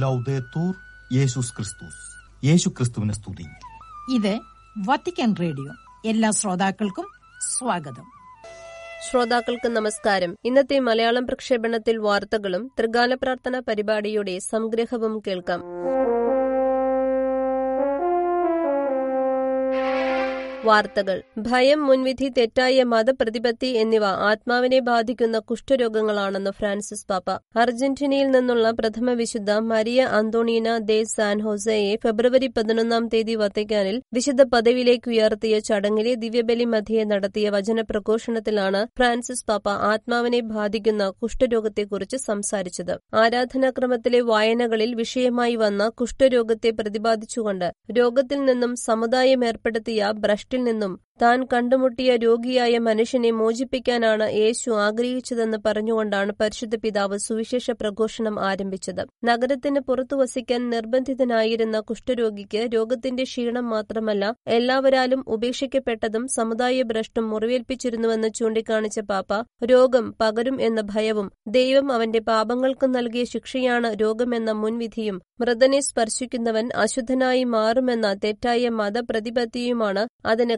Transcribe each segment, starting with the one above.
ലൗദേത്തൂർ യേശുസ് ക്രിസ്തുസ് യേശു ക്രിസ്തുവിനെ സ്തുതി ഇത് വത്തിക്കാൻ റേഡിയോ. എല്ലാ ശ്രോതാക്കൾക്കും സ്വാഗതം. ശ്രോതാക്കൾക്ക് നമസ്കാരം. ഇന്നത്തെ മലയാളം പ്രക്ഷേപണത്തിൽ വാർത്തകളും ത്രികാല പ്രാർത്ഥന പരിപാടിയുടെ സംഗ്രഹവും കേൾക്കാം. വാർത്തകൾ. ഭയം മുൻവിധി തെറ്റായ മതപ്രതിപത്തി എന്നിവ ആത്മാവിനെ ബാധിക്കുന്ന കുഷ്ഠരോഗങ്ങളാണെന്ന് ഫ്രാൻസിസ് പാപ്പ. അർജന്റീനയിൽ നിന്നുള്ള പ്രഥമ വിശുദ്ധ മരിയ അന്തോണീന ദേ സാൻ ഹോസയെ ഫെബ്രുവരി പതിനൊന്നാം തീയതി വത്തിക്കാനിൽ വിശുദ്ധ പദവിയിലേക്ക് ഉയർത്തിയ ചടങ്ങിലെ ദിവ്യബലി മധ്യയെ നടത്തിയ വചന പ്രഘോഷണത്തിലാണ് ഫ്രാൻസിസ് പാപ്പ ആത്മാവിനെ ബാധിക്കുന്ന കുഷ്ഠരോഗത്തെക്കുറിച്ച് സംസാരിച്ചത്. ആരാധനാക്രമത്തിലെ വായനകളിൽ വിഷയമായി വന്ന കുഷ്ഠരോഗത്തെ പ്രതിപാദിച്ചുകൊണ്ട് രോഗത്തിൽ നിന്നും സമുദായം ഏർപ്പെടുത്തിയ ഭ്രഷ്ടിൽ നിന്നും താൻ കണ്ടുമുട്ടിയ രോഗിയായ മനുഷ്യനെ മോചിപ്പിക്കാനാണ് യേശു ആഗ്രഹിച്ചതെന്ന് പറഞ്ഞുകൊണ്ടാണ് പരിശുദ്ധ പിതാവ് സുവിശേഷ പ്രഘോഷണം ആരംഭിച്ചത്. നഗരത്തിന് പുറത്തു വസിക്കാൻ നിർബന്ധിതനായിരുന്ന കുഷ്ഠരോഗിക്ക് രോഗത്തിന്റെ ക്ഷീണം മാത്രമല്ല എല്ലാവരാലും ഉപേക്ഷിക്കപ്പെട്ടതും സമുദായ ഭ്രഷ്ടും മുറിവേൽപ്പിച്ചിരുന്നുവെന്ന് ചൂണ്ടിക്കാണിച്ച പാപ്പ രോഗം പകരും എന്ന ഭയവും ദൈവം അവന്റെ പാപങ്ങൾക്ക് നൽകിയ ശിക്ഷയാണ് രോഗമെന്ന മുൻവിധിയും മൃതനെ സ്പർശിക്കുന്നവൻ അശുദ്ധനായി മാറുമെന്ന തെറ്റായ മതപ്രതിപത്തിയുമാണ് അതിന്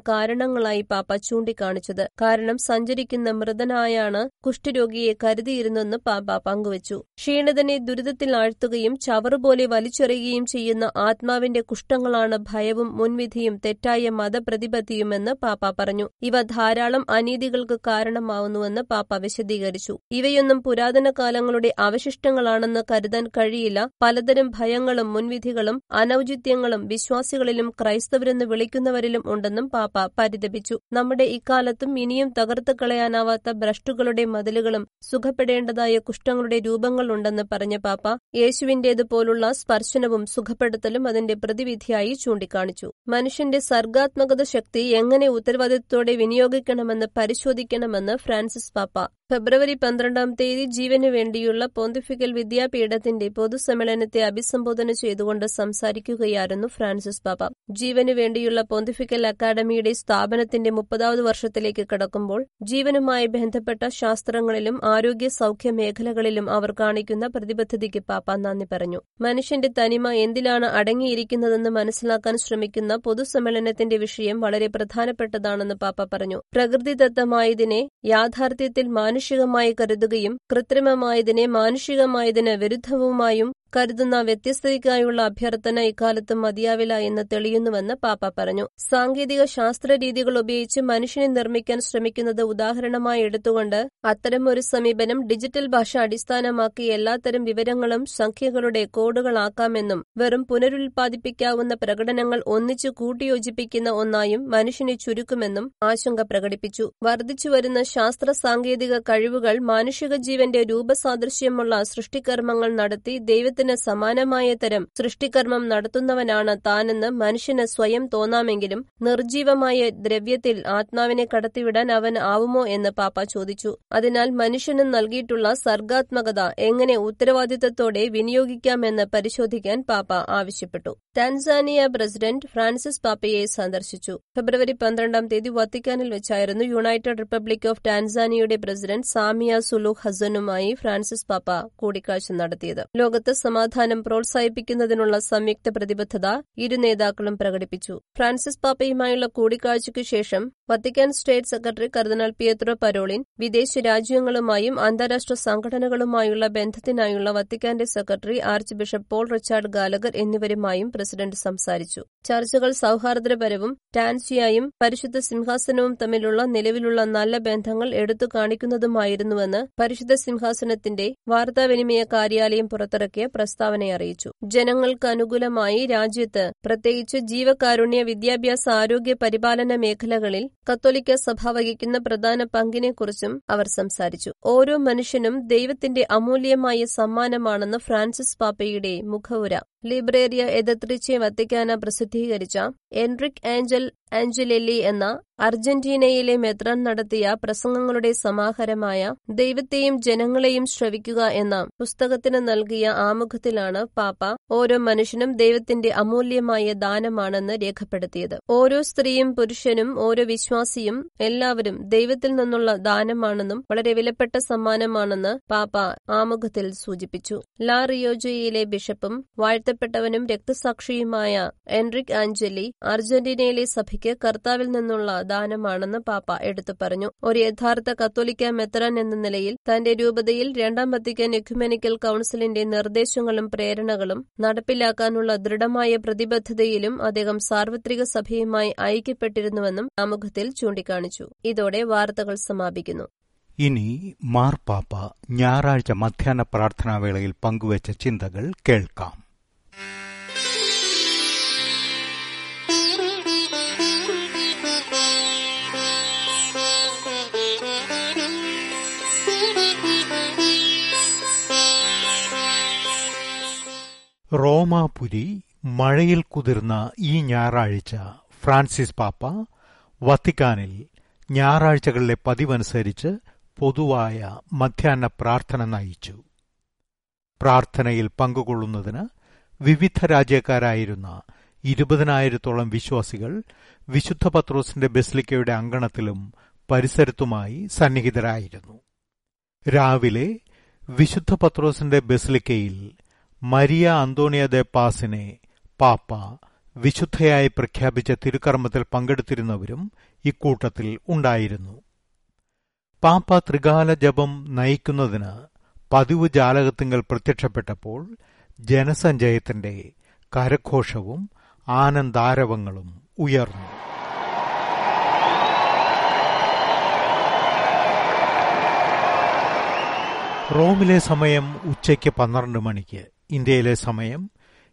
കാരണങ്ങളായി പാപ്പ ചൂണ്ടിക്കാണിച്ചത്. കാരണം സഞ്ചരിക്കുന്ന മൃതനായാണ് കുഷ്ഠരോഗിയെ കരുതിയിരുന്നെന്ന് പാപ്പ പങ്കുവച്ചു. ക്ഷീണിതനെ ദുരിതത്തിൽ ആഴ്ത്തുകയും ചവറുപോലെ വലിച്ചെറിയുകയും ചെയ്യുന്ന ആത്മാവിന്റെ കുഷ്ഠങ്ങളാണ് ഭയവും മുൻവിധിയും തെറ്റായ മതപ്രതിപത്തിയുമെന്ന് പാപ്പ പറഞ്ഞു. ഇവ ധാരാളം അനീതികൾക്ക് കാരണമാവുന്നുവെന്ന് പാപ്പ വിശദീകരിച്ചു. ഇവയൊന്നും പുരാതന കാലങ്ങളുടെ അവശിഷ്ടങ്ങളാണെന്ന് കരുതാൻ കഴിയില്ല. പലതരം ഭയങ്ങളും മുൻവിധികളും അനൌചിത്യങ്ങളും വിശ്വാസികളിലും ക്രൈസ്തവരെന്ന് വിളിക്കുന്നവരിലും ഉണ്ടെന്നും പാപ്പ പരിതപിച്ചു നമ്മുടെ ഇക്കാലത്തും ഇനിയും തകർത്തു കളയാനാവാത്ത ഭ്രഷ്ടുകളുടെ മതിലുകളും സുഖപ്പെടേണ്ടതായ കുഷ്ഠങ്ങളുടെ രൂപങ്ങളുണ്ടെന്ന് പറഞ്ഞ പാപ്പ യേശുവിന്റേതുപോലുള്ള സ്പർശനവും സുഖപ്പെടുത്തലും അതിന്റെ പ്രതിവിധിയായി ചൂണ്ടിക്കാണിച്ചു. മനുഷ്യന്റെ സർഗാത്മകത ശക്തി എങ്ങനെ ഉത്തരവാദിത്വത്തോടെ വിനിയോഗിക്കണമെന്ന് പരിശോധിക്കണമെന്ന് ഫ്രാൻസിസ് പാപ്പ ഫെബ്രുവരി പന്ത്രണ്ടാം തീയതി ജീവന് വേണ്ടിയുള്ള പോന്തിഫിക്കൽ വിദ്യാപീഠത്തിന്റെ പൊതുസമ്മേളനത്തെ അഭിസംബോധന ചെയ്തുകൊണ്ട് സംസാരിക്കുകയായിരുന്നു ഫ്രാൻസിസ് പാപ്പ. ജീവന് വേണ്ടിയുള്ള പോന്തിഫിക്കൽ അക്കാദമിയുടെ സ്ഥാപനത്തിന്റെ മുപ്പതാമത് വർഷത്തിലേക്ക് കടക്കുമ്പോൾ ജീവനുമായി ബന്ധപ്പെട്ട ശാസ്ത്രങ്ങളിലും ആരോഗ്യ സൗഖ്യ മേഖലകളിലും അവർ കാണിക്കുന്ന പ്രതിബദ്ധതയ്ക്ക് പാപ്പ നന്ദി പറഞ്ഞു. മനുഷ്യന്റെ തനിമ എന്തിലാണ് അടങ്ങിയിരിക്കുന്നതെന്ന് മനസ്സിലാക്കാൻ ശ്രമിക്കുന്ന പൊതുസമ്മേളനത്തിന്റെ വിഷയം വളരെ പ്രധാനപ്പെട്ടതാണെന്ന് പാപ്പ പറഞ്ഞു. പ്രകൃതിദത്തമായതിനെ യാഥാർത്ഥ്യത്തിൽ മാനുഷികമായി കരുതുകയും കൃത്രിമമായതിനെ മാനുഷികമായതിന് വിരുദ്ധവുമായും കരുതുന്ന വ്യത്യസ്തതയ്ക്കായുള്ള അഭ്യർത്ഥന ഇക്കാലത്ത് മതിയാവില്ല എന്ന് തെളിയുന്നുവെന്ന് പാപ്പ പറഞ്ഞു. സാങ്കേതിക ശാസ്ത്ര രീതികൾ ഉപയോഗിച്ച് മനുഷ്യനെ നിർമ്മിക്കാൻ ശ്രമിക്കുന്നത് ഉദാഹരണമായി എടുത്തുകൊണ്ട് അത്തരമൊരു സമീപനം ഡിജിറ്റൽ ഭാഷ അടിസ്ഥാനമാക്കി എല്ലാത്തരം വിവരങ്ങളും സംഖ്യകളുടെ കോഡുകളാക്കാമെന്നും വെറും പുനരുൽപാദിപ്പിക്കാവുന്ന പ്രകടനങ്ങൾ ഒന്നിച്ചു കൂട്ടിയോജിപ്പിക്കുന്ന ഒന്നായും മനുഷ്യനെ ചുരുക്കുമെന്നും ആശങ്ക പ്രകടിപ്പിച്ചു. വർദ്ധിച്ചുവരുന്ന ശാസ്ത്ര സാങ്കേതിക കഴിവുകൾ മാനുഷിക ജീവന്റെ രൂപസാദൃശ്യമുള്ള സൃഷ്ടികർമ്മങ്ങൾ നടത്തി ദൈവത്തിന് സമാനമായ തരം സൃഷ്ടികർമ്മം നടത്തുന്നവനാണ് താനെന്ന് മനുഷ്യന് സ്വയം തോന്നാമെങ്കിലും നിർജീവമായ ദ്രവ്യത്തിൽ ആത്മാവിനെ കടത്തിവിടാൻ അവൻ ആവുമോ എന്ന് പാപ്പ ചോദിച്ചു. അതിനാൽ മനുഷ്യന് നൽകിയിട്ടുള്ള സർഗാത്മകത എങ്ങനെ ഉത്തരവാദിത്തത്തോടെ വിനിയോഗിക്കാമെന്ന് പരിശോധിക്കാൻ പാപ്പ ആവശ്യപ്പെട്ടു. ടാൻസാനിയ പ്രസിഡന്റ് ഫ്രാൻസിസ് പാപ്പയെ സന്ദർശിച്ചു. ഫെബ്രുവരി പന്ത്രണ്ടാം തീയതി വത്തിക്കാനിൽ വെച്ചായിരുന്നു യുണൈറ്റഡ് റിപ്പബ്ലിക് ഓഫ് ടാൻസാനിയയുടെ പ്രസിഡന്റ് സാമിയ സുലു ഹസനുമായി ഫ്രാൻസിസ് പാപ്പ കൂടിക്കാഴ്ച നടത്തിയത്. ലോകത്ത് സമാധാനം പ്രോത്സാഹിപ്പിക്കുന്നതിനുള്ള സംയുക്ത പ്രതിബദ്ധത ഇരു നേതാക്കളും പ്രകടിപ്പിച്ചു. ഫ്രാൻസിസ് പാപ്പയുമായുള്ള കൂടിക്കാഴ്ചയ്ക്ക് ശേഷം വത്തിക്കാൻ സ്റ്റേറ്റ് സെക്രട്ടറി കർദിനാൾ പിയത്രോ പരോളിൻ വിദേശ രാജ്യങ്ങളുമായും അന്താരാഷ്ട്ര സംഘടനകളുമായുള്ള ബന്ധത്തിനായുള്ള വത്തിക്കാന്റെ secretary archbishop Paul Richard Gallagher എന്നിവരുമായും പ്രസിഡന്റ് സംസാരിച്ചു. ചർച്ചകൾ സൌഹാർദ്ദപരവും ടാൻസിയായും പരിശുദ്ധ സിംഹാസനവും തമ്മിലുള്ള നിലവിലുള്ള നല്ല ബന്ധങ്ങൾ എടുത്തു കാണിക്കുന്നതുമായിരുന്നുവെന്ന് പരിശുദ്ധ സിംഹാസനത്തിന്റെ വാർത്താവിനിമയ കാര്യാലയം പുറത്തിറക്കിയ പ്രസ്താവന അറിയിച്ചു. ജനങ്ങൾക്ക് അനുകൂലമായി രാജ്യത്ത് പ്രത്യേകിച്ച് ജീവകാരുണ്യ വിദ്യാഭ്യാസ ആരോഗ്യ പരിപാലന മേഖലകളിൽ കത്തോലിക്ക സഭ വഹിക്കുന്ന പ്രധാന പങ്കിനെക്കുറിച്ചും അവർ സംസാരിച്ചു. ഓരോ മനുഷ്യനും ദൈവത്തിന്റെ അമൂല്യമായ സമ്മാനമാണെന്ന് ഫ്രാൻസിസ് പാപ്പയുടെ മുഖവുര. ലിബ്രേറിയ എദത്രിച്ചെ വത്തിക്കാന പ്രസിദ്ധീകരിച്ച എൻറിക് ആഞ്ചൽ ആഞ്ചലെല്ലി എന്ന അർജന്റീനയിലെ മെത്രാൻ നടത്തിയ പ്രസംഗങ്ങളുടെ സമാഹാരമായ ദൈവത്തെയും ജനങ്ങളെയും ശ്രവിക്കുക എന്ന പുസ്തകത്തിന് നൽകിയ ആമുഖത്തിലാണ് പാപ്പ ഓരോ മനുഷ്യനും ദൈവത്തിന്റെ അമൂല്യമായ ദാനമാണെന്ന് രേഖപ്പെടുത്തിയത്. ഓരോ സ്ത്രീയും പുരുഷനും ഓരോ വിശ്വാസിയും എല്ലാവരും ദൈവത്തിൽ നിന്നുള്ള ദാനമാണെന്നും വളരെ വിലപ്പെട്ട സമ്മാനമാണെന്ന് പാപ്പ ആമുഖത്തിൽ സൂചിപ്പിച്ചു. ലാ റിയോജയിലെ ബിഷപ്പും വാഴ്ത്തപ്പെട്ടവനും രക്തസാക്ഷിയുമായ എൻറിക് ആഞ്ചലി അർജന്റീനയിലെ സഭയ്ക്ക് കർത്താവിൽ നിന്നുള്ള ദാനമാണെന്ന് പാപ്പ എടുത്തു പറഞ്ഞു. ഒരു യഥാർത്ഥ കത്തോലിക്ക മെത്രാൻ എന്ന നിലയിൽ തന്റെ രൂപതയിൽ രണ്ടാം വത്തിക്കാൻ എക്യുമെനിക്കൽ കൌൺസിലിന്റെ നിർദ്ദേശങ്ങളും പ്രേരണകളും നടപ്പിലാക്കാനുള്ള ദൃഢമായ പ്രതിബദ്ധതയിലും അദ്ദേഹം സാർവത്രിക സഭയുമായി ഐക്യപ്പെട്ടിരുന്നുവെന്നും ആമുഖത്തിൽ ചൂണ്ടിക്കാണിച്ചു. ഇതോടെ വാർത്തകൾ സമാപിക്കുന്നു. ഇനി മാർപ്പാപ്പ ഞായറാഴ്ച മധ്യാഹ്ന പ്രാർത്ഥനാവേളയിൽ പങ്കുവച്ച ചിന്തകൾ കേൾക്കാം. റോമാപുരി മഴയിൽ കുതിർന്ന ഈ ഞായറാഴ്ച ഫ്രാൻസിസ് പാപ്പ വത്തിക്കാനിൽ ഞായറാഴ്ചകളിലെ പതിവനുസരിച്ച് പൊതുവായ മധ്യാഹ്ന പ്രാർത്ഥന നയിച്ചു. പ്രാർത്ഥനയിൽ പങ്കുകൊള്ളുന്നതിന് വിവിധ രാജ്യക്കാരായിരുന്ന ഇരുപതിനായിരത്തോളം വിശ്വാസികൾ വിശുദ്ധ പത്രോസിന്റെ ബെസ്ലിക്കയുടെ അങ്കണത്തിലും പരിസരത്തുമായി സന്നിഹിതരായിരുന്നു. രാവിലെ വിശുദ്ധ പത്രോസിന്റെ ബെസ്ലിക്കയിൽ മരിയ അന്തോണിയ ദെ പാസിനെ പാപ്പ വിശുദ്ധയായി പ്രഖ്യാപിച്ച തിരുക്കർമ്മത്തിൽ പങ്കെടുത്തിരുന്നവരും ഇക്കൂട്ടത്തിൽ ഉണ്ടായിരുന്നു. പാപ്പ ത്രികാല ജപം നയിക്കുന്നതിന് പതിവ് ജാലകത്തിങ്കൽ പ്രത്യക്ഷപ്പെട്ടപ്പോൾ ജനസഞ്ചയത്തിന്റെ കരഘോഷവും ആനന്ദാരവങ്ങളും ഉയർന്നു. റോമിലെ സമയം ഉച്ചയ്ക്ക് പന്ത്രണ്ട് മണിക്ക്. ഇന്ത്യയിലെ സമയം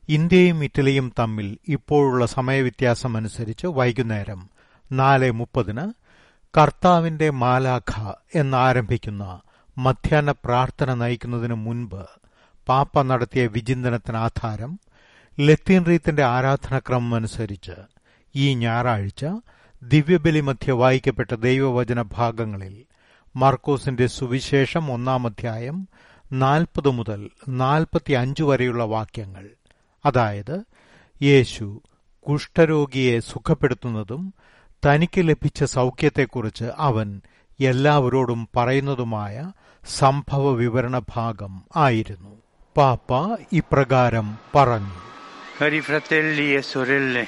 ഇന്ത്യയും ഇറ്റലിയും തമ്മിൽ ഇപ്പോഴുള്ള സമയവ്യത്യാസം അനുസരിച്ച് വൈകുന്നേരം നാല് മുപ്പതിന് കർത്താവിന്റെ മാലാഖ എന്നാരംഭിക്കുന്ന മധ്യാഹ്ന പ്രാർത്ഥന നയിക്കുന്നതിനു മുൻപ് പാപ്പ നടത്തിയ വിചിന്തനത്തിന് ആധാരം ലത്തീൻ റീത്തിന്റെ ആരാധനാക്രമം അനുസരിച്ച് ഈ ഞായറാഴ്ച ദിവ്യബലി മധ്യ വായിക്കപ്പെട്ട ദൈവവചന ഭാഗങ്ങളിൽ മാർക്കോസിന്റെ സുവിശേഷം ഒന്നാം അധ്യായം നാൽപ്പത് മുതൽ നാൽപ്പത്തിയഞ്ച് വരെയുള്ള വാക്യങ്ങൾ. അതായത് യേശു കുഷ്ഠരോഗിയെ സുഖപ്പെടുത്തുന്നതും തനിക്ക് ലഭിച്ച സൗഖ്യത്തെക്കുറിച്ച് അവൻ എല്ലാവരോടും പറയുന്നതുമായ സംഭവ വിവരണ ഭാഗം ആയിരുന്നു. പാപ്പ ഇപ്രകാരം പറഞ്ഞു. E sorelle.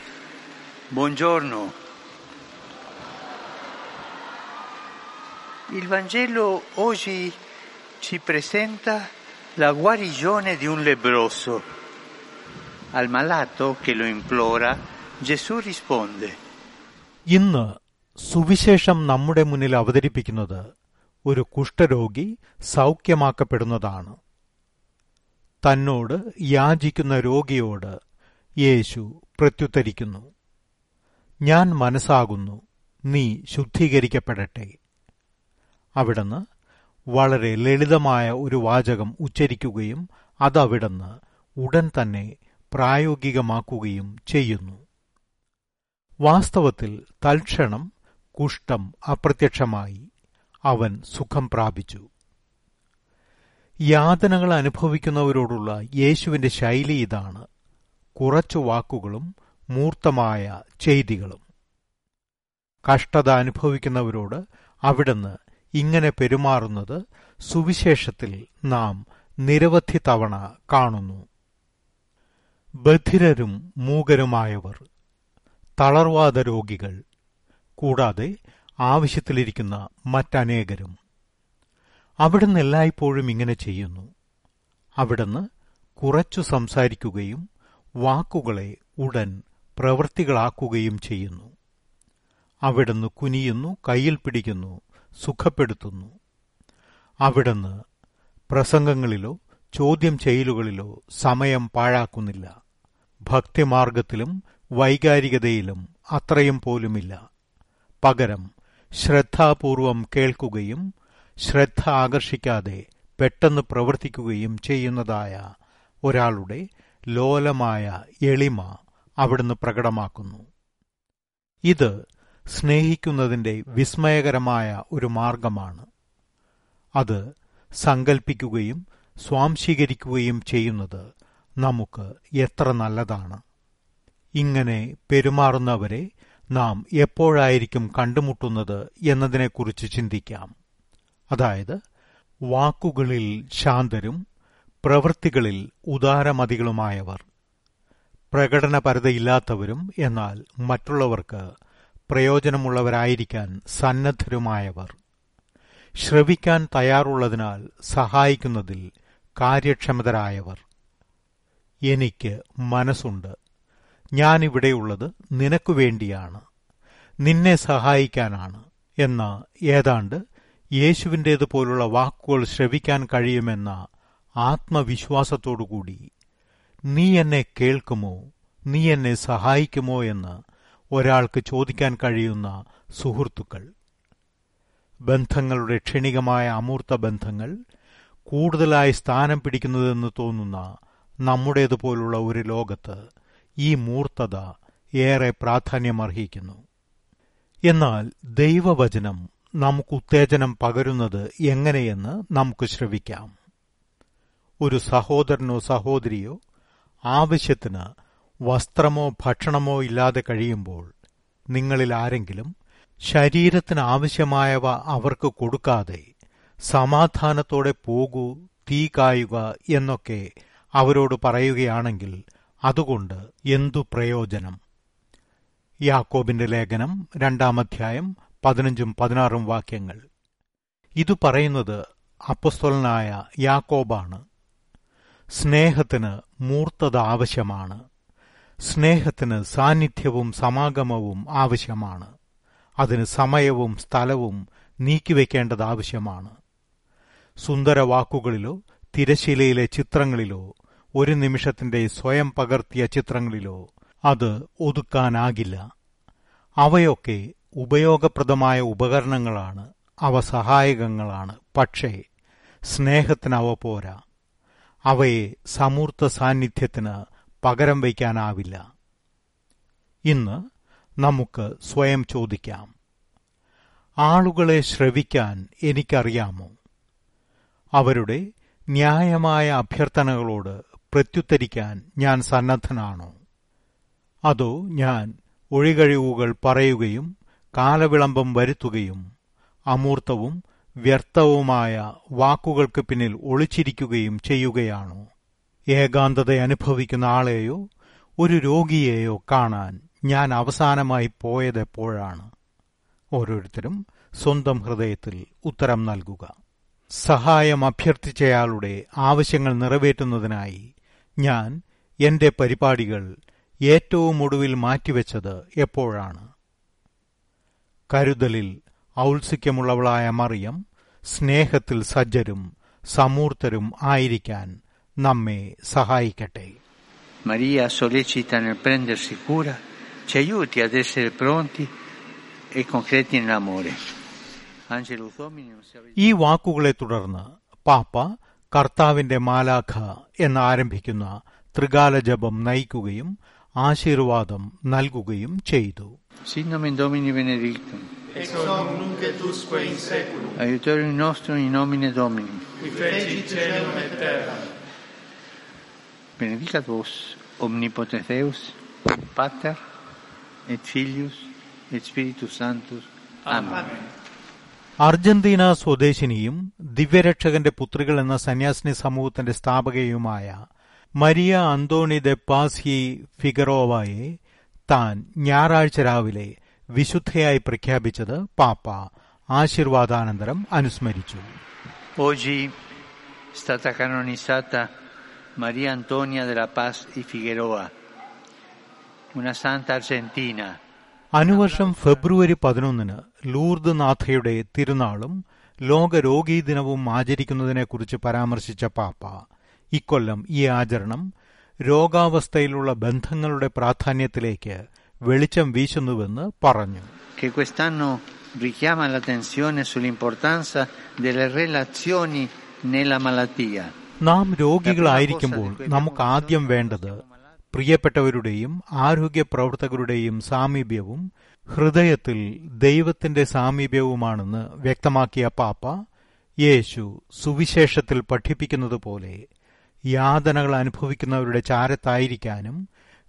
Il Vangelo oggi ci presenta la guarigione di un lebroso. Al malato che lo implora, Gesù risponde. ഇന്ന് സുവിശേഷം നമ്മുടെ മുന്നിൽ അവതരിപ്പിക്കുന്നത് ഒരു കുഷ്ഠരോഗി സൗഖ്യമാക്കപ്പെടുന്നതാണ് തന്നോട് യാചിക്കുന്ന രോഗിയോട് യേശു പ്രത്യുത്തരിക്കുന്നു ഞാൻ മനസ്സാകുന്നു നീ ശുദ്ധീകരിക്കപ്പെടട്ടെ അവിടുന്ന് വളരെ ലളിതമായ ഒരു വാചകം ഉച്ചരിക്കുകയും അതവിടുന്ന് ഉടൻ തന്നെ പ്രായോഗികമാക്കുകയും ചെയ്യുന്നു. വാസ്തവത്തിൽ തൽക്ഷണം കുഷ്ഠം അപ്രത്യക്ഷമായി അവൻ സുഖം പ്രാപിച്ചു. യാതനകൾ അനുഭവിക്കുന്നവരോടുള്ള യേശുവിന്റെ ശൈലി ഇതാണ് കുറച്ചു വാക്കുകളും മൂർത്തമായ ചെയ്തികളും. കഷ്ടത അനുഭവിക്കുന്നവരോട് അവിടുന്ന് ഇങ്ങനെ പെരുമാറുന്നത് സുവിശേഷത്തിൽ നാം നിരവധി തവണ കാണുന്നു. ബധിരരും മൂകരുമായവർ തളർവാദ രോഗികൾ കൂടാതെ ആവശ്യത്തിലിരിക്കുന്ന മറ്റനേകരും. അവിടുന്ന് എല്ലായ്പ്പോഴും ഇങ്ങനെ ചെയ്യുന്നു. അവിടുന്ന് കുറച്ചു സംസാരിക്കുകയും വാക്കുകളെ ഉടൻ പ്രവൃത്തികളാക്കുകയും ചെയ്യുന്നു. അവിടുന്ന് കുനിയുന്നു കയ്യിൽ പിടിക്കുന്നു സുഖപ്പെടുത്തുന്നു. അവിടുന്ന് പ്രസംഗങ്ങളിലോ ചോദ്യം ചെയ്യലുകളിലോ സമയം പാഴാക്കുന്നില്ല. ഭക്തിമാർഗത്തിലും വൈകാരികതയിലും അത്രയും പോലുമില്ല. പകരം ശ്രദ്ധാപൂർവം കേൾക്കുകയും ശ്രദ്ധ ആകർഷിക്കാതെ പെട്ടെന്ന് പ്രവർത്തിക്കുകയും ചെയ്യുന്നതായ ഒരാളുടെ ലോലമായ എളിമ അവിടുന്ന് പ്രകടമാക്കുന്നു. ഇത് സ്നേഹിക്കുന്നതിന്റെ വിസ്മയകരമായ ഒരു മാർഗമാണ്. അത് സങ്കൽപ്പിക്കുകയും സ്വാംശീകരിക്കുകയും ചെയ്യുന്നത് നമുക്ക് എത്ര നല്ലതാണ്. ഇങ്ങനെ പെരുമാറുന്നവരെ നാം എപ്പോഴായിരിക്കും കണ്ടുമുട്ടുന്നത് എന്നതിനെക്കുറിച്ച് ചിന്തിക്കാം. അതായത് വാക്കുകളിൽ ശാന്തരും പ്രവൃത്തികളിൽ ഉദാരമതികളുമായവർ പ്രകടനപരതയില്ലാത്തവരും എന്നാൽ മറ്റുള്ളവർക്ക് പ്രയോജനമുള്ളവരായിരിക്കാൻ സന്നദ്ധരുമായവർ. ശ്രവിക്കാൻ തയ്യാറുള്ളതിനാൽ സഹായിക്കുന്നതിൽ കാര്യക്ഷമതരായവർ. എനിക്ക് മനസ്സുണ്ട്. ഞാനിവിടെയുള്ളത് നിനക്കു വേണ്ടിയാണ്. നിന്നെ സഹായിക്കാനാണ് എന്ന ഏതാണ്ട് യേശുവിന്റേതുപോലുള്ള വാക്കുകൾ ശ്രവിക്കാൻ കഴിയുമെന്ന ആത്മവിശ്വാസത്തോടുകൂടി നീ എന്നെ കേൾക്കുമോ? നീ എന്നെ സഹായിക്കുമോ എന്ന് ഒരാൾക്ക് ചോദിക്കാൻ കഴിയുന്ന സുഹൃത്തുക്കൾ. ബന്ധങ്ങളുടെ ക്ഷണികമായ അമൂർത്ത ബന്ധങ്ങൾ കൂടുതലായി സ്ഥാനം പിടിക്കുന്നതെന്ന് തോന്നുന്ന നമ്മുടേതുപോലുള്ള ഒരു ലോകത്ത് ഈ മൂർത്തത ഏറെ പ്രാധാന്യമർഹിക്കുന്നു. എന്നാൽ ദൈവവചനം നമുക്ക് ഉത്തേജനം പകരുന്നത് എങ്ങനെയെന്ന് നമുക്ക് ശ്രവിക്കാം. ഒരു സഹോദരനോ സഹോദരിയോ ആവശ്യത്തിന് വസ്ത്രമോ ഭക്ഷണമോ ഇല്ലാതെ കഴിയുമ്പോൾ നിങ്ങളിൽ ആരെങ്കിലും ശരീരത്തിന് ആവശ്യമായവ അവർക്ക് കൊടുക്കാതെ സമാധാനത്തോടെ പോകൂ തീ കായുക എന്നൊക്കെ അവരോട് പറയുകയാണെങ്കിൽ അതുകൊണ്ട് എന്തു പ്രയോജനം? യാക്കോബിന്റെ ലേഖനം രണ്ടാമധ്യായം പതിനഞ്ചും പതിനാറും വാക്യങ്ങൾ. ഇത് പറയുന്നത് അപ്പസ്തോലനായ യാക്കോബാണ്. സ്നേഹത്തിന് മൂർത്തത ആവശ്യമാണ്. സ്നേഹത്തിന് സാന്നിധ്യവും സമാഗമവും ആവശ്യമാണ്. അതിന് സമയവും സ്ഥലവും നീക്കിവെക്കേണ്ടത് ആവശ്യമാണ്. സുന്ദര വാക്കുകളിലോ തിരശീലയിലെ ചിത്രങ്ങളിലോ ഒരു നിമിഷത്തിന്റെ സ്വയം പകർത്തിയ ചിത്രങ്ങളിലോ അത് ഒതുക്കാനാകില്ല. അവയൊക്കെ ഉപയോഗപ്രദമായ ഉപകരണങ്ങളാണ്. അവ സഹായകങ്ങളാണ്. പക്ഷേ സ്നേഹത്തിന് അവ പോരാ. അവയെ സമൂർത്ത സാന്നിധ്യത്തിന് പകരം വയ്ക്കാനാവില്ല. ഇന്ന് നമുക്ക് സ്വയം ചോദിക്കാം. ആളുകളെ ശ്രവിക്കാൻ എനിക്കറിയാമോ? അവരുടെ ന്യായമായ അഭ്യർത്ഥനകളോട് പ്രത്യുത്തരിക്കാൻ ഞാൻ സന്നദ്ധനാണോ? അതോ ഞാൻ ഒഴികഴിവുകൾ പറയുകയും കാലവിളംബം വരുത്തുകയും അമൂർത്തവും വ്യർത്ഥവുമായ വാക്കുകൾക്ക് പിന്നിൽ ഒളിച്ചിരിക്കുകയും ചെയ്യുകയാണോ? ഏകാന്തത അനുഭവിക്കുന്ന ആളെയോ ഒരു രോഗിയെയോ കാണാൻ ഞാൻ അവസാനമായി പോയതെപ്പോഴാണ് ഓരോരുത്തരും സ്വന്തം ഹൃദയത്തിൽ ഉത്തരം നൽകുക. സഹായം അഭ്യർത്ഥിച്ചയാളുടെ ആവശ്യങ്ങൾ നിറവേറ്റുന്നതിനായി ഞാൻ എന്റെ പരിപാടികൾ ഏറ്റവും ഒടുവിൽ മാറ്റിവെച്ചത് എപ്പോഴാണ്? കരുതലിൽ ഔത്സുക്യമുള്ളവളായ മറിയം സ്നേഹത്തിൽ സജ്ജരും സമൂർത്തരും ആയിരിക്കാൻ നമ്മെ സഹായിക്കട്ടെ Maria sollecita nel prendersi cura, ci aiuti ad essere pronti e concreti nell'amore. ഈ വാക്കുകളെ തുടർന്ന് പാപ്പ കർത്താവിന്റെ മാലാഖ എന്നാരംഭിക്കുന്ന ത്രികാല ജപം നയിക്കുകയും ആശീർവാദം നൽകുകയും ചെയ്തു Aiutorium nostrum in nomine Domini. qui feci celum et terram. Benedicat vos, omnipotens Deus, Pater, et Filius, et Spiritus Sanctus. Amen. Argentina സ്വദേശിനിയും ദിവ്യരക്ഷകന്റെ പുത്രികൾ എന്ന സന്യാസിനി സമൂഹത്തിന്റെ സ്ഥാപകയുമായ മരിയ അന്തോണി ദെ പാസ്ഹി ഫിഗറോവയെ താൻ ഞായറാഴ്ച രാവിലെ വിശുദ്ധയായി പ്രഖ്യാപിച്ചത് പാപ്പ ആശീർവാദാനന്തരം അനുസ്മരിച്ചു ഓജി സ്ഥത stata canonizzata Maria Antonia de la Paz y Figueroa, una santa argentina. അനുവർഷം ഫെബ്രുവരി പതിനൊന്നിന് ലൂർദ് നാഥയുടെ തിരുനാളും ലോക രോഗീ ദിനവും ആചരിക്കുന്നതിനെക്കുറിച്ച് പരാമർശിച്ച പാപ്പ ഇക്കൊല്ലം ഈ ആചരണം രോഗാവസ്ഥയിലുള്ള ബന്ധങ്ങളുടെ പ്രാധാന്യത്തിലേക്ക് വെളിച്ചം വീശുന്നുവെന്ന് പറഞ്ഞു richiama l'attenzione sull'importanza delle relazioni nella malattia. നാം രോഗികളായിരിക്കുമ്പോൾ നമുക്ക് ആദ്യം വേണ്ടത് പ്രിയപ്പെട്ടവരുടെയും ആരോഗ്യ പ്രവർത്തകരുടെയും സാമീപ്യവും ഹൃദയത്തിൽ ദൈവത്തിന്റെ സാമീപ്യവുമാണെന്ന് വ്യക്തമാക്കിയ പാപ്പ യേശു സുവിശേഷത്തിൽ പഠിപ്പിക്കുന്നത് പോലെ യാതനകൾ അനുഭവിക്കുന്നവരുടെ ചാരത്തായിരിക്കാനും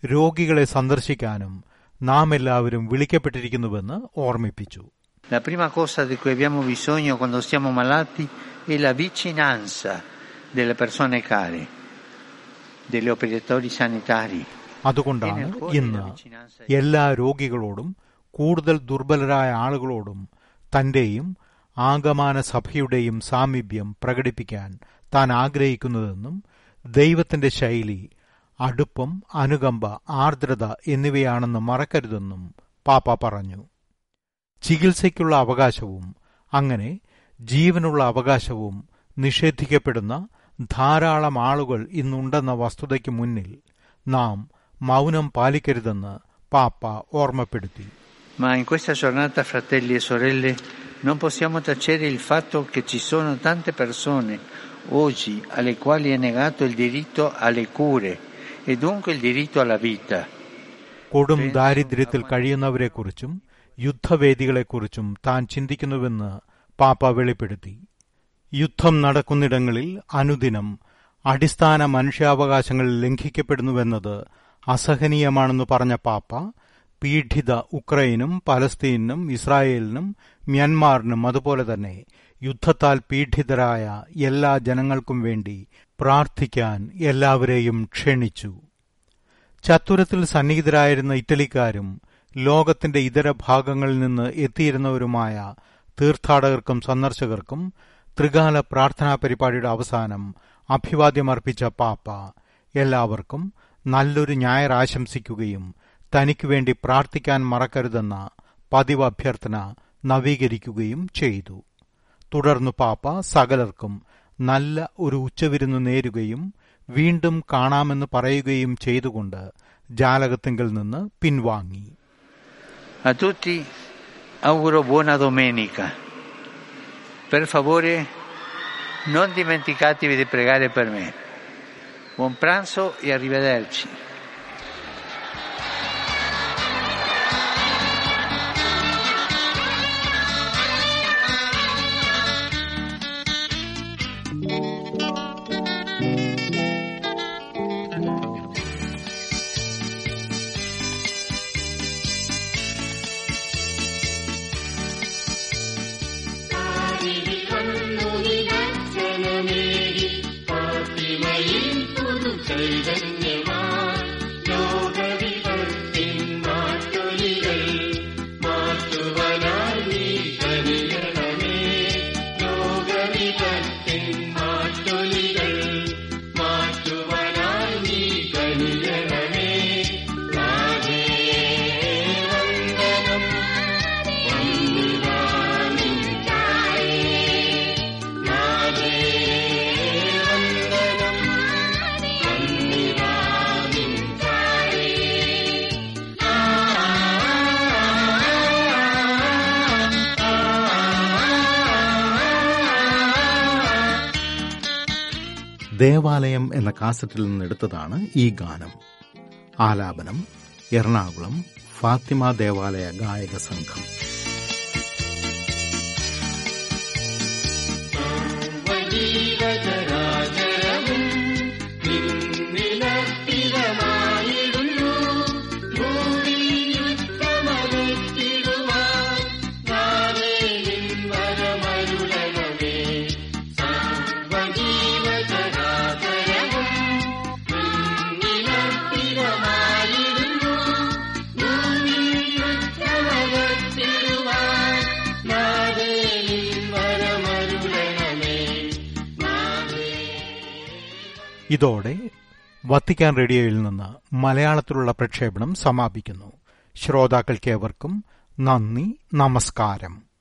രോഗികളെ സന്ദർശിക്കാനും നാം എല്ലാവരും വിളിക്കപ്പെട്ടിരിക്കുന്നുവെന്ന് ഓർമ്മിപ്പിച്ചു. La prima cosa di cui abbiamo bisogno quando siamo malati è la vicinanza. Delle persone care, degli operatori sanitari. അതുകൊണ്ടാണ് ഇന്ന് എല്ലാ രോഗികളോടും കൂടുതൽ ദുർബലരായ ആളുകളോടും തന്റെയും ആഗമാന സഭയുടെയും സാമീപ്യം പ്രകടിപ്പിക്കാൻ താൻ ആഗ്രഹിക്കുന്നതെന്നും ദൈവത്തിന്റെ ശൈലി അടുപ്പം അനുകമ്പ ആർദ്രത എന്നിവയാണെന്ന് മറക്കരുതെന്നും പാപ്പ പറഞ്ഞു ചികിത്സയ്ക്കുള്ള അവകാശവും അങ്ങനെ ജീവനുള്ള അവകാശവും നിഷേധിക്കപ്പെടുന്ന ധാരാളം ആളുകൾ ഇന്നുണ്ടെന്ന വസ്തുതയ്ക്ക് മുന്നിൽ നാം മൗനം പാലിക്കരുതെന്ന് പാപ്പ ഓർമ്മപ്പെടുത്തി Ma in questa giornata, fratelli e sorelle, non possiamo tacere il fatto che ci sono tante persone oggi alle quali è negato il diritto alle cure e dunque il diritto alla vita. കൊടും ദാരിദ്ര്യത്തിൽ കഴിയുന്നവരെക്കുറിച്ചും യുദ്ധവേദികളെക്കുറിച്ചും താൻ ചിന്തിക്കുന്നുവെന്ന് പാപ്പ വെളിപ്പെടുത്തി യുദ്ധം നടക്കുന്നിടങ്ങളിൽ അനുദിനം അടിസ്ഥാന മനുഷ്യാവകാശങ്ങൾ ലംഘിക്കപ്പെടുന്നുവെന്നത് അസഹനീയമാണെന്ന് പറഞ്ഞ പാപ്പ പീഡിത ഉക്രൈനും പലസ്തീനും ഇസ്രായേലിനും മ്യാൻമാറിനും അതുപോലെ തന്നെ യുദ്ധത്താൽ പീഡിതരായ എല്ലാ ജനങ്ങൾക്കും വേണ്ടി പ്രാർത്ഥിക്കാൻ എല്ലാവരെയും ക്ഷണിച്ചു. ചത്തുരത്തിൽ സന്നിഹിതരായിരുന്ന ഇറ്റലിക്കാരും ലോകത്തിന്റെ ഇതര ഭാഗങ്ങളിൽ നിന്ന് എത്തിയിരുന്നവരുമായ തീർത്ഥാടകർക്കും സന്ദർശകർക്കും ത്രികാല പ്രാർത്ഥനാ പരിപാടിയുടെ അവസാനം അഭിവാദ്യമർപ്പിച്ച പാപ്പ എല്ലാവർക്കും നല്ലൊരു ഞായർ ആശംസിക്കുകയും തനിക്കു വേണ്ടി പ്രാർത്ഥിക്കാൻ മറക്കരുതെന്ന പതിവ് അഭ്യർത്ഥന നവീകരിക്കുകയും ചെയ്തു തുടർന്ന് പാപ്പ സകലർക്കും നല്ല ഒരു ഉച്ചവിരുന്ന് നേരുകയും വീണ്ടും കാണാമെന്ന് പറയുകയും ചെയ്തുകൊണ്ട് ജാലകത്തിങ്കിൽ നിന്ന് പിൻവാങ്ങി A tutti auguro buona. Per favore non dimenticatevi di pregare per me. Buon pranzo e arrivederci. saving ദേവാലയം എന്ന കാസറ്റിൽ നിന്നെടുത്തതാണ് ഈ ഗാനം. ആലാപനം എറണാകുളം ഫാത്തിമ ദേവാലയ ഗായക സംഘം. ഇതോടെ വത്തിക്കാൻ റേഡിയോയിൽ നിന്ന് മലയാളത്തിലുള്ള പ്രക്ഷേപണം സമാപിക്കുന്നു. ശ്രോതാക്കൾക്കേവർക്കും നന്ദി നമസ്കാരം.